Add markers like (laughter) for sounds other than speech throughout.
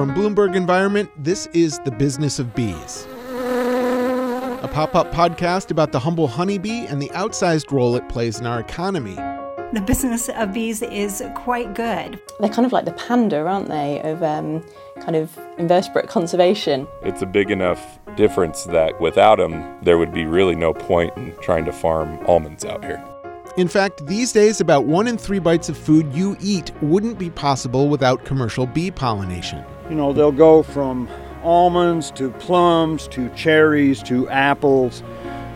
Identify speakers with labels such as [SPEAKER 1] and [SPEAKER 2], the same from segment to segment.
[SPEAKER 1] From Bloomberg Environment, this is The Business of Bees, a pop up podcast about the humble honeybee and the outsized role it plays in our economy.
[SPEAKER 2] The business of bees is quite good.
[SPEAKER 3] They're kind of like the panda, aren't they, of um, kind of invertebrate conservation.
[SPEAKER 4] It's a big enough difference that without them, there would be really no point in trying to farm almonds out here.
[SPEAKER 1] In fact, these days, about one in three bites of food you eat wouldn't be possible without commercial bee pollination.
[SPEAKER 5] You know, they'll go from almonds to plums to cherries to apples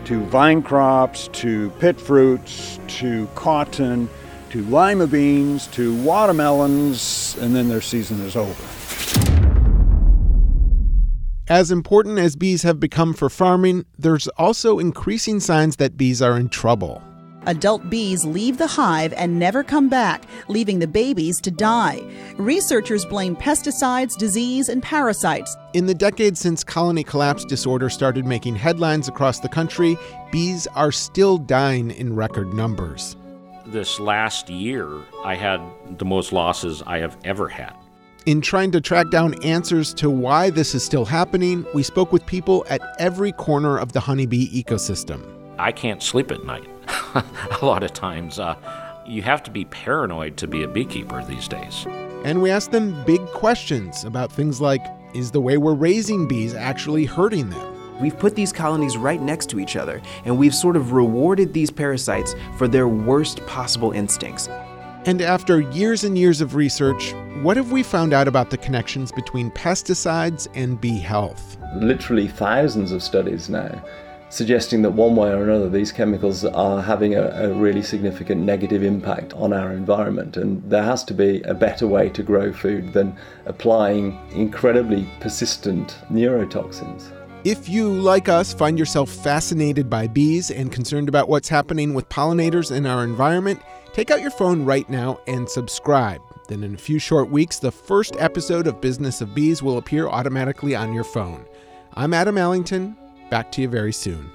[SPEAKER 5] to vine crops to pit fruits to cotton to lima beans to watermelons, and then their season is over.
[SPEAKER 1] As important as bees have become for farming, there's also increasing signs that bees are in trouble.
[SPEAKER 6] Adult bees leave the hive and never come back, leaving the babies to die. Researchers blame pesticides, disease, and parasites.
[SPEAKER 1] In the decades since colony collapse disorder started making headlines across the country, bees are still dying in record numbers.
[SPEAKER 7] This last year, I had the most losses I have ever had.
[SPEAKER 1] In trying to track down answers to why this is still happening, we spoke with people at every corner of the honeybee ecosystem.
[SPEAKER 7] I can't sleep at night. (laughs) a lot of times, uh, you have to be paranoid to be a beekeeper these days.
[SPEAKER 1] And we asked them big questions about things like is the way we're raising bees actually hurting them?
[SPEAKER 8] We've put these colonies right next to each other, and we've sort of rewarded these parasites for their worst possible instincts.
[SPEAKER 1] And after years and years of research, what have we found out about the connections between pesticides and bee health?
[SPEAKER 9] Literally thousands of studies now suggesting that one way or another these chemicals are having a, a, really significant negative impact on our environment. And there has to be a better way to grow food than applying incredibly persistent neurotoxins.
[SPEAKER 1] If you, like us, find yourself fascinated by bees and concerned about what's happening with pollinators in our environment, take out your phone right now and subscribe. Then, in a few short weeks, the first episode of Business of Bees will appear automatically on your phone. I'm Adam Allington. Back to you very soon.